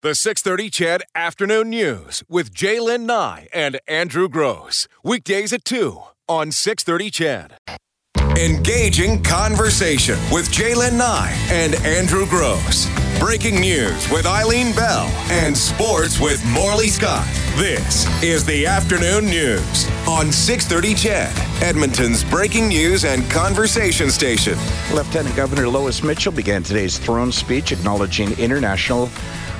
The 630 CHED Afternoon News with J'lyn Nye and Andrew Gross. Weekdays at 2 on 630 CHED. Engaging conversation with J'lyn Nye and Andrew Gross. Breaking news with Eileen Bell and sports with Morley Scott. This is the Afternoon News on 630 CHED, Edmonton's breaking news and conversation station. Lieutenant Governor Lois Mitchell began today's throne speech acknowledging International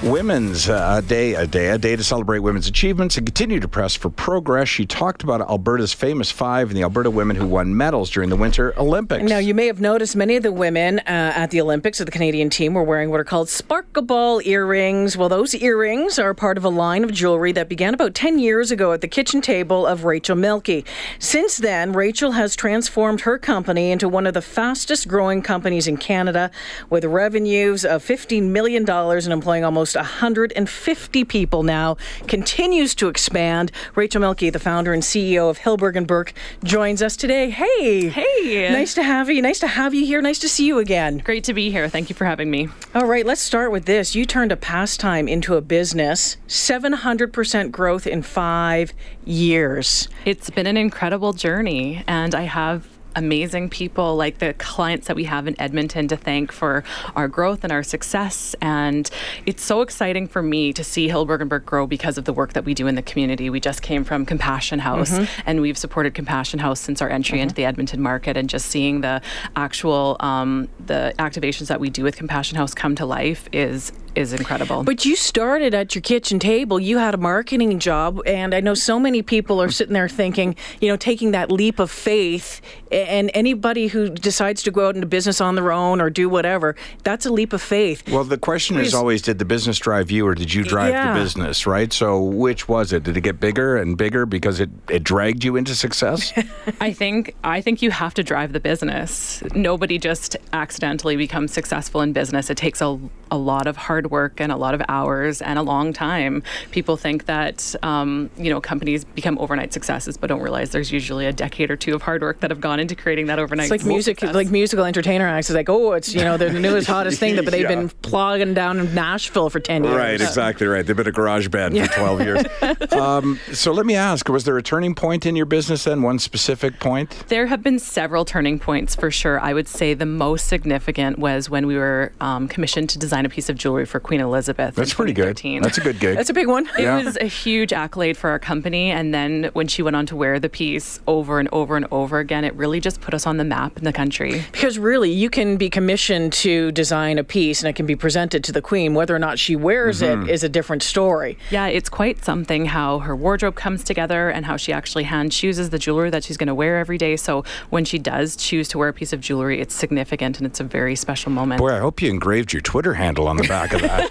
Women's uh, Day, a day, a day to celebrate women's achievements and continue to press for progress. She talked about Alberta's famous five and the Alberta women who won medals during the Winter Olympics. Now, you may have noticed many of the women uh, at the Olympics of the Canadian team were wearing what are called sparkle ball earrings. Well, those earrings are part of a line of jewelry that began about 10 years ago at the kitchen table of Rachel Mielke. Since then, Rachel has transformed her company into one of the fastest growing companies in Canada with revenues of $15 million and employing almost almost 150 people now, continues to expand. Rachel Mielke, the founder and CEO of Hillberg and Berk, joins us today. Hey. Hey. Nice to have you. Nice to have you here. Nice to see you again. Great to be here. Thank you for having me. All right, let's start with this. You turned a pastime into a business, 700% growth in five years. It's been an incredible journey, and I have amazing people like the clients that we have in Edmonton to thank for our growth and our success. And it's so exciting for me to see Hillberg and Berk grow because of the work that we do in the community. We just came from Compassion House mm-hmm. and we've supported Compassion House since our entry mm-hmm. into the Edmonton market and just seeing the actual um, the activations that we do with Compassion House come to life is is incredible. But you started at your kitchen table. You had a marketing job, and I know so many people are sitting there thinking, you know, taking that leap of faith. And anybody who decides to go out into business on their own or do whatever, that's a leap of faith. Well, the question Please. is always, did the business drive you, or did you drive yeah. the business? Right. So, which was it? Did it get bigger and bigger because it it dragged you into success? I think I think you have to drive the business. Nobody just accidentally becomes successful in business. It takes a a lot of hard work and a lot of hours and a long time. People think that um, you know companies become overnight successes, but don't realize there's usually a decade or two of hard work that have gone into creating that overnight. It's like music, success. like musical entertainer acts. It's like oh, it's you know they're the newest hottest thing, but they've yeah. been plugging down in Nashville for ten years. Right, exactly right. They've been a garage band yeah. for twelve years. um, so let me ask: Was there a turning point in your business then? One specific point? There have been several turning points for sure. I would say the most significant was when we were um, commissioned to design a piece of jewelry for Queen Elizabeth. That's pretty good. That's a good gig. That's a big one. It was a huge accolade for our company. And then when she went on to wear the piece over and over and over again, it really just put us on the map in the country. Because really, you can be commissioned to design a piece and it can be presented to the Queen. Whether or not she wears mm-hmm. it is a different story. Yeah, it's quite something how her wardrobe comes together and how she actually hand chooses the jewelry that she's going to wear every day. So when she does choose to wear a piece of jewelry, it's significant and it's a very special moment. Boy, I hope you engraved your Twitter handle on the back of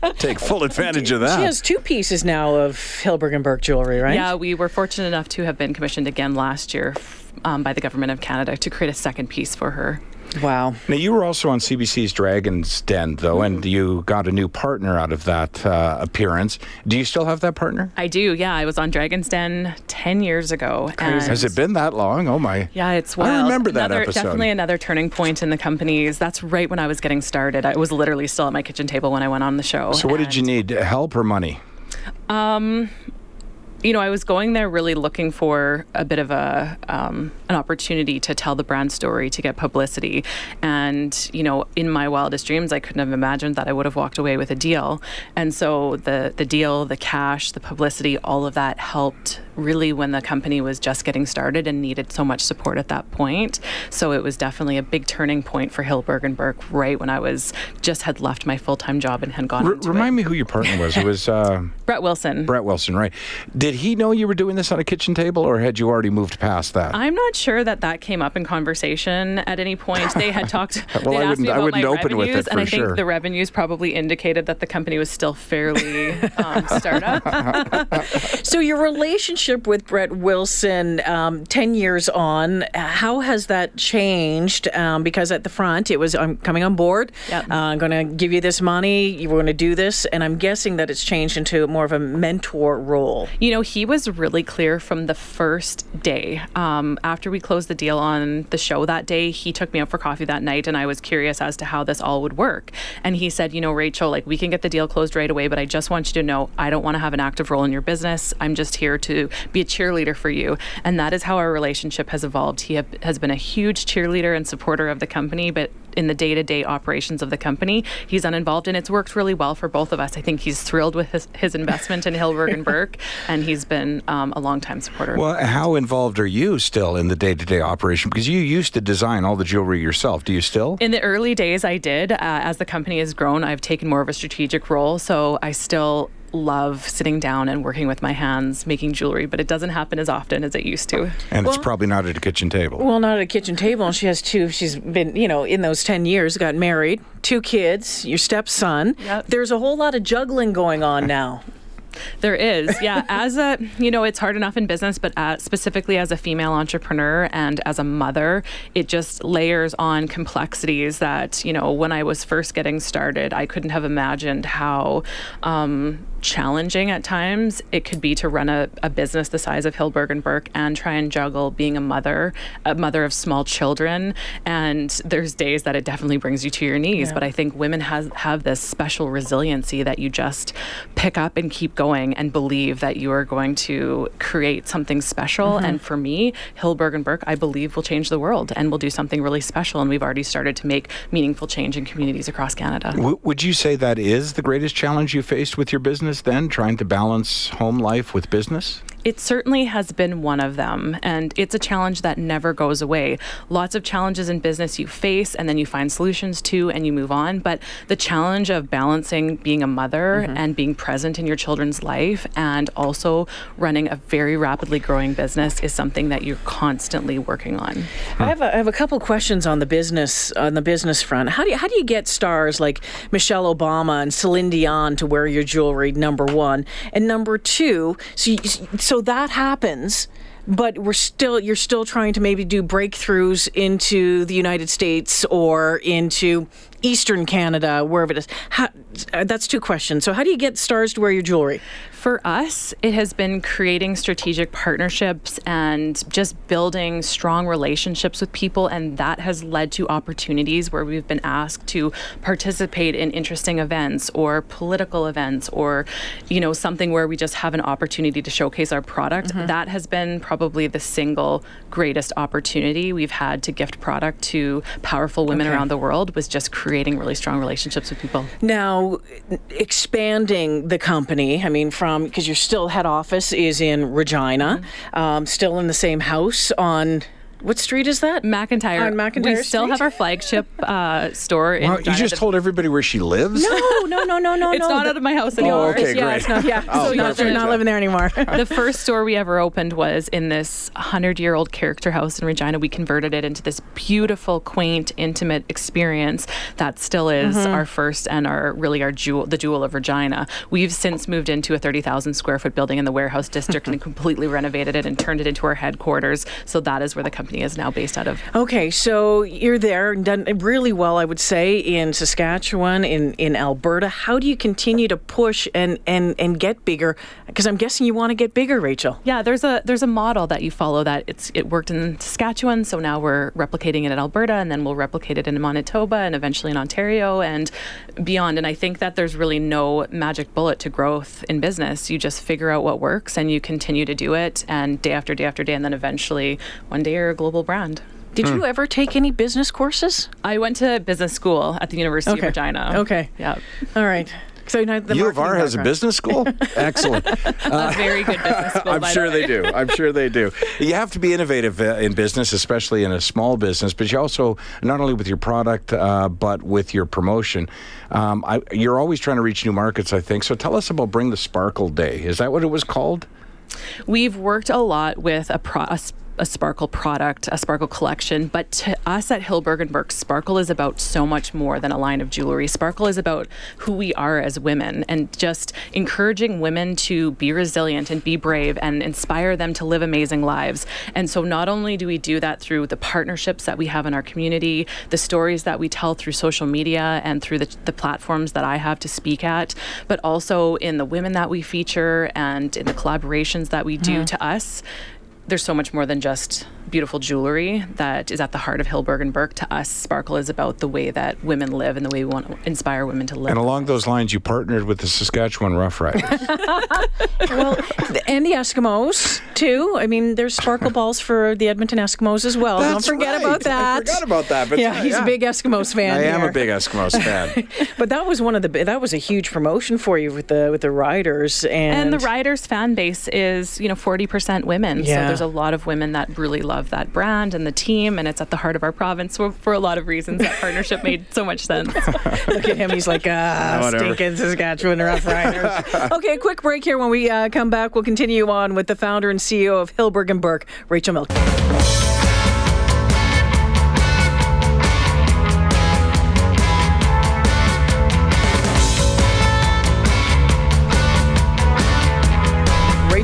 that. Take full advantage of that. She has two pieces now of Hillberg and Berk jewelry, right? Yeah, we were fortunate enough to have been commissioned again last year um, by the government of Canada to create a second piece for her. Wow. Now, you were also on CBC's Dragon's Den, though, mm-hmm. and you got a new partner out of that uh, appearance. Do you still have that partner? I do, yeah. I was on Dragon's Den 10 years ago. Has it been that long? Oh, my. Yeah, it's wild. I remember that another, episode. Definitely another turning point in the companies. That's right when I was getting started. I was literally still at my kitchen table when I went on the show. So, what did you need? Help or money? Um, you know, I was going there really looking for a bit of a um, an opportunity to tell the brand story, to get publicity, and you know, in my wildest dreams, I couldn't have imagined that I would have walked away with a deal. And so the the deal, the cash, the publicity, all of that helped really when the company was just getting started and needed so much support at that point. So it was definitely a big turning point for Hillberg and Berk right when I was just had left my full time job and had gone. R- remind it. me who your partner was. It was uh, Brett Wilson. Brett Wilson, right? Did he know you were doing this on a kitchen table, or had you already moved past that? I'm not sure that that came up in conversation at any point. They had talked. well, I wouldn't. I wouldn't open with it for and I sure. think the revenues probably indicated that the company was still fairly um, startup. so your relationship with Brett Wilson, um, 10 years on, how has that changed? Um, because at the front, it was, I'm coming on board, yep. uh, I'm going to give you this money, you're going to do this. And I'm guessing that it's changed into more of a mentor role. You know, he was really clear from the first day. Um, after we closed the deal on the show that day, he took me out for coffee that night, and I was curious as to how this all would work. And he said, You know, Rachel, like we can get the deal closed right away, but I just want you to know I don't want to have an active role in your business. I'm just here to be a cheerleader for you. And that is how our relationship has evolved. He have, has been a huge cheerleader and supporter of the company, but in the day to day operations of the company, he's uninvolved, and it's worked really well for both of us. I think he's thrilled with his, his investment in Hillberg and Berk, and he's been um, a longtime supporter. Well, how involved are you still in the day to day operation? Because you used to design all the jewelry yourself. Do you still? In the early days, I did. Uh, as the company has grown, I've taken more of a strategic role, so I still love sitting down and working with my hands making jewelry, but it doesn't happen as often as it used to. And well, it's probably not at a kitchen table. Well, not at a kitchen table. And she has two. She's been, you know, in those 10 years, got married, two kids, your stepson. Yep. There's a whole lot of juggling going on now. There is, yeah. as a, you know, it's hard enough in business, but as, specifically as a female entrepreneur and as a mother, it just layers on complexities that, you know, when I was first getting started, I couldn't have imagined how um, challenging at times it could be to run a, a business the size of Hillberg and Berk and try and juggle being a mother, a mother of small children. And there's days that it definitely brings you to your knees. Yeah. But I think women has, have this special resiliency that you just pick up and keep going and believe that you are going to create something special. Mm-hmm. And for me, Hillberg and Berk, I believe will change the world and will do something really special. And we've already started to make meaningful change in communities across Canada. W- would you say that is the greatest challenge you faced with your business? business then, trying to balance home life with business? It certainly has been one of them, and it's a challenge that never goes away. Lots of challenges in business you face, and then you find solutions to, and you move on. But the challenge of balancing being a mother mm-hmm. and being present in your children's life, and also running a very rapidly growing business, is something that you're constantly working on. I have a, I have a couple questions on the business on the business front. How do you, how do you get stars like Michelle Obama and Celine Dion to wear your jewelry? Number one, and number two, so. You, so that happens but we're still you're still trying to maybe do breakthroughs into the United States or into Eastern Canada, wherever it is. How, that's two questions. So, how do you get stars to wear your jewelry? For us, it has been creating strategic partnerships and just building strong relationships with people. And that has led to opportunities where we've been asked to participate in interesting events or political events or, you know, something where we just have an opportunity to showcase our product. Mm-hmm. That has been probably the single greatest opportunity we've had to gift product to powerful women okay. around the world was just creating really strong relationships with people. Now, expanding the company, I mean, from from because your still head office is in Regina, mm-hmm. um, still in the same house on what street is that? McIntyre. On McIntyre. We still Street? have our flagship uh, store. In well, you just told everybody where she lives. No, no, no, no, no. it's no. not out of my house anymore. Oh, okay, yeah, great. It's not, yeah, oh, so not, not living there anymore. the first store we ever opened was in this hundred-year-old character house in Regina. We converted it into this beautiful, quaint, intimate experience that still is mm-hmm. our first and our really our jewel, the jewel of Regina. We've since moved into a thirty thousand square foot building in the warehouse district and completely renovated it and turned it into our headquarters. So that is where the company is now based out of. Okay, so you're there and done really well, I would say, in Saskatchewan, in, in Alberta. How do you continue to push and, and, and get bigger? Because I'm guessing you want to get bigger, Rachel. Yeah, there's a there's a model that you follow that it's it worked in Saskatchewan, so now we're replicating it in Alberta, and then we'll replicate it in Manitoba, and eventually in Ontario and beyond. And I think that there's really no magic bullet to growth in business. You just figure out what works and you continue to do it, and day after day after day, and then eventually one day you're a global brand. Did mm. you ever take any business courses? I went to business school at the University okay. of Regina. Okay. Yeah. All right. So you know, the U of R has a business school. Excellent. Uh, a very good business school. I'm sure the they do. I'm sure they do. You have to be innovative uh, in business, especially in a small business. But you also not only with your product, uh, but with your promotion. Um, I, you're always trying to reach new markets. I think. So tell us about Bring the Sparkle Day. Is that what it was called? We've worked a lot with a, pro- a a sparkle product, a sparkle collection. But to us at Hillberg and Berk, sparkle is about so much more than a line of jewelry. Sparkle is about who we are as women and just encouraging women to be resilient and be brave and inspire them to live amazing lives. And so not only do we do that through the partnerships that we have in our community, the stories that we tell through social media and through the, the platforms that I have to speak at, but also in the women that we feature and in the collaborations that we do mm. to us there's so much more than just beautiful jewelry that is at the heart of Hillberg and Berk. To us, Sparkle is about the way that women live and the way we want to inspire women to live. And along those lines, you partnered with the Saskatchewan Roughriders. well, and the Eskimos too. I mean, there's sparkle balls for the Edmonton Eskimos as well. That's Don't forget right. about that. I forgot about that. But yeah, he's yeah. a big Eskimos fan. I here. am a big Eskimos fan. but that was one of the that was a huge promotion for you with the with the riders and and the riders fan base is you know 40% women. Yeah. So there's a lot of women that really love that brand and the team, and it's at the heart of our province for, for a lot of reasons. That partnership made so much sense. Look at him; he's like, ah, stinking Saskatchewan Rough Riders. okay, quick break here. When we uh, come back, we'll continue on with the founder and CEO of Hillberg and Berk, Rachel Mielke.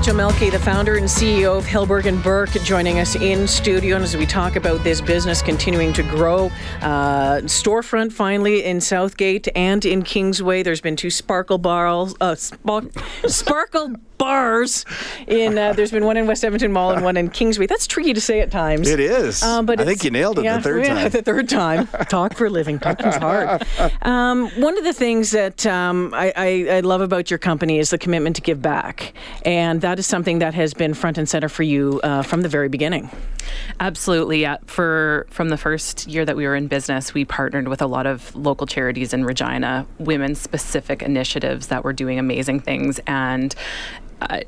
Rachel Mielke, the founder and CEO of Hillberg and Berk, joining us in studio And as we talk about this business continuing to grow. Uh, storefront finally in Southgate and in Kingsway. There's been two sparkle bars, uh, spark, sparkle bars. In uh, there's been one in West Edmonton Mall and one in Kingsway. That's tricky to say at times. It is. Um, but I think you nailed it yeah, the third yeah, time. the third time. Talk for a living. Talking's hard. Um, one of the things that um, I, I, I love about your company is the commitment to give back, and that is something that has been front and center for you uh, from the very beginning. Absolutely. Yeah. For from the first year that we were in business, we partnered with a lot of local charities in Regina, women specific initiatives that were doing amazing things, and uh,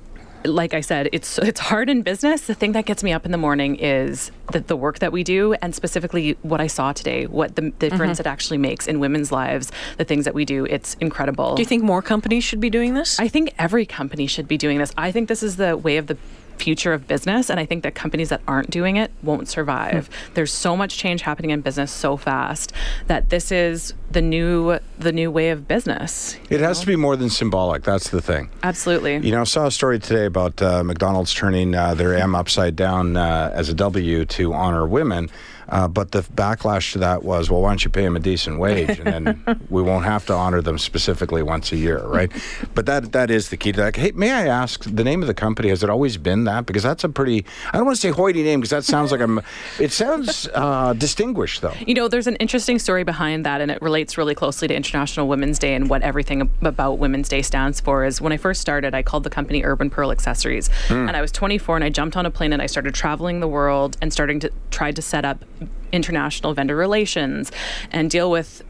like I said, it's it's hard in business. The thing that gets me up in the morning is that the work that we do, and specifically what I saw today, what the difference mm-hmm. it actually makes in women's lives. The things that we do, it's incredible. Do you think more companies should be doing this? I think every company should be doing this. I think this is the way of the future of business and i think that companies that aren't doing it won't survive hmm. there's so much change happening in business so fast that this is the new the new way of business it has to be more than symbolic that's the thing absolutely you know i saw a story today about uh, mcdonald's turning uh, their m upside down uh, as a w to honor women uh, but the backlash to that was, well, why don't you pay them a decent wage, and then we won't have to honor them specifically once a year, right? but that that is the key to that. Hey, may I ask the name of the company? Has it always been that? Because that's a pretty I don't want to say hoity name because that sounds like I'm. It sounds uh, distinguished though. You know, there's an interesting story behind that, and it relates really closely to International Women's Day and what everything about Women's Day stands for. Is when I first started, I called the company Urban Pearl Accessories, mm. and I was 24, and I jumped on a plane and I started traveling the world and starting to try to set up international vendor relations and deal with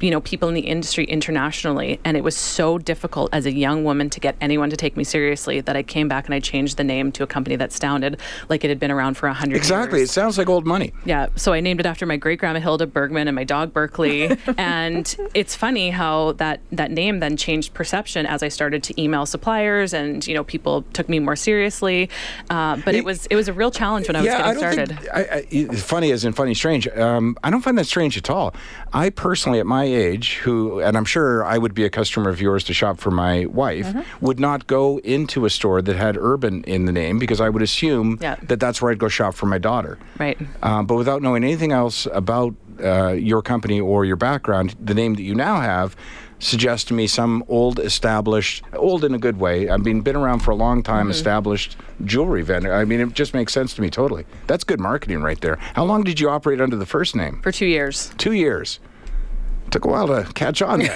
you know people in the industry internationally and it was so difficult as a young woman to get anyone to take me seriously that I came back and I changed the name to a company that sounded like it had been around for a hundred exactly. Years. it sounds like old money. Yeah. So I named it after my great grandma Hilda Bergman and my dog Berkeley. And it's funny how that that name then changed perception as I started to email suppliers and you know people took me more seriously. Uh, but it, it, was it was a real challenge when I was yeah, getting started think, I, I, funny as in funny strange. Um, I don't find that strange at all. I personally at my age, who, and I'm sure I would be a customer of yours to shop for my wife, mm-hmm. would not go into a store that had urban in the name because I would assume yeah. that that's where I'd go shop for my daughter. Right. Um, but without knowing anything else about uh, your company or your background, the name that you now have suggests to me some old established old in a good way i mean been around for a long time mm-hmm. established jewelry vendor i mean it just makes sense to me totally that's good marketing right there how long did you operate under the first name for two years two years took a while to catch on there.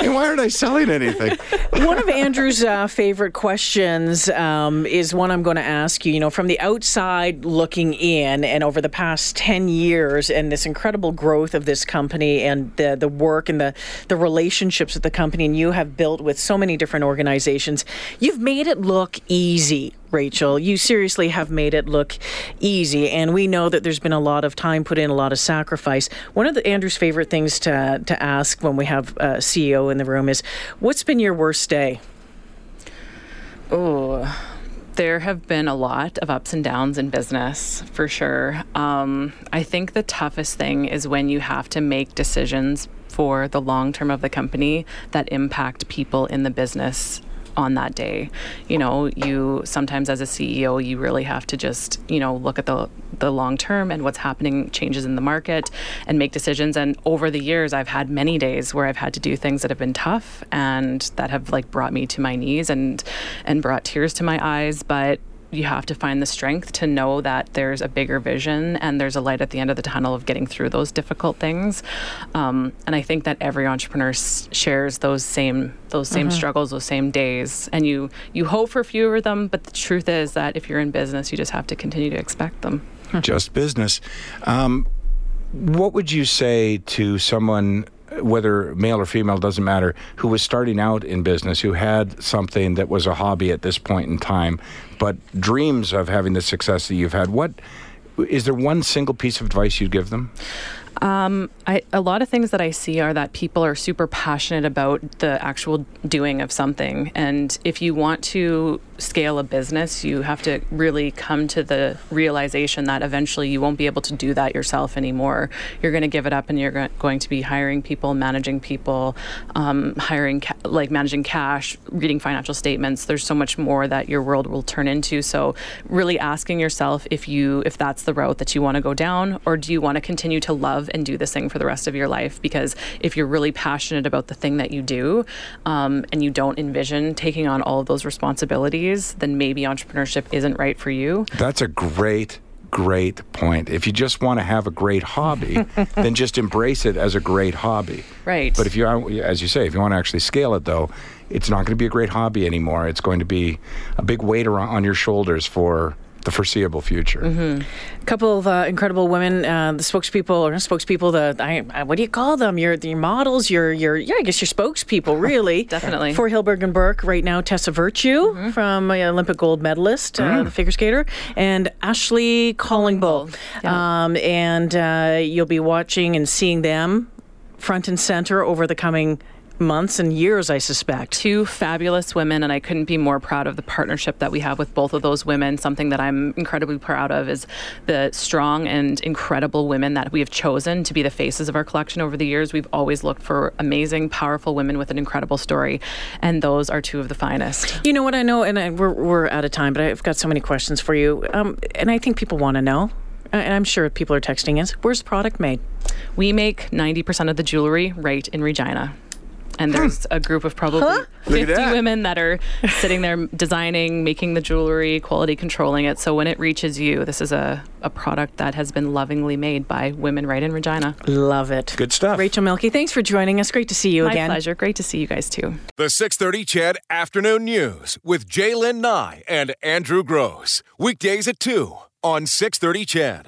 and why aren't I selling anything? one of Andrew's uh, favorite questions um, is one I'm going to ask you. You know, from the outside looking in, and over the past 10 years, and this incredible growth of this company and the, the work and the, the relationships that the company and you have built with so many different organizations, you've made it look easy Rachel. You seriously have made it look easy, and we know that there's been a lot of time put in, a lot of sacrifice. One of the Andrew's favorite things to to ask when we have a CEO in the room is, "What's been your worst day?" Oh, There have been a lot of ups and downs in business, for sure. Um, I think the toughest thing is when you have to make decisions for the long term of the company that impact people in the business on that day. You know, you sometimes as a CEO, you really have to just, you know, look at the the long term and what's happening, changes in the market, and make decisions. And over the years, I've had many days where I've had to do things that have been tough and that have like brought me to my knees and and brought tears to my eyes. But you have to find the strength to know that there's a bigger vision and there's a light at the end of the tunnel of getting through those difficult things. Um, and I think that every entrepreneur s- shares those same those same mm-hmm. struggles, those same days. And you you hope for fewer of them, but the truth is that if you're in business, you just have to continue to expect them. Just business. Um, what would you say to someone whether male or female doesn't matter, who was starting out in business, who had something that was a hobby at this point in time, but dreams of having the success that you've had. What is there one single piece of advice you'd give them? Um, I, a lot of things that I see are that people are super passionate about the actual doing of something. And if you want to scale a business, you have to really come to the realization that eventually you won't be able to do that yourself anymore. You're going to give it up and you're going to be hiring people, managing people, um, hiring, ca- like managing cash, reading financial statements. There's so much more that your world will turn into. So, really asking yourself if you, if that's the route that you want to go down, or do you want to continue to love and do this thing for the rest of your life. Because if you're really passionate about the thing that you do um, and you don't envision taking on all of those responsibilities, then maybe entrepreneurship isn't right for you. That's a great great point. If you just want to have a great hobby, then just embrace it as a great hobby. Right. But if you, as you say, if you want to actually scale it, though, it's not going to be a great hobby anymore. It's going to be a big weight on your shoulders for the foreseeable future. Mm-hmm. A couple of uh, incredible women, uh, the spokespeople or spokespeople. The I, I, what do you call them? Your your models. Your your yeah, I guess your spokespeople. Really, definitely. For Hillberg and Berk right now, Tessa Virtue mm-hmm. from uh, Olympic gold medalist, mm. the figure skater, and Ashley Callingbull. Yeah. Um, and uh, you'll be watching and seeing them front and center over the coming months and years, I suspect. Two fabulous women, and I couldn't be more proud of the partnership that we have with both of those women. Something that I'm incredibly proud of is the strong and incredible women that we have chosen to be the faces of our collection over the years. We've always looked for amazing, powerful women with an incredible story, and those are two of the finest. You know what I know, and I, we're, we're out of time, but I've got so many questions for you, um, and I think people want to know and I'm sure people are texting us, where's the product made? We make 90% of the jewelry right in Regina and there's a group of probably huh? 50 that. women that are sitting there designing, making the jewelry, quality controlling it. So when it reaches you, this is a, a product that has been lovingly made by women right in Regina. Love it. Good stuff. Rachel Mielke, thanks for joining us. Great to see you My again. My pleasure. Great to see you guys too. The 630 CHED Afternoon News with J'lyn Nye and Andrew Gross. Weekdays at 2 on 630 CHED.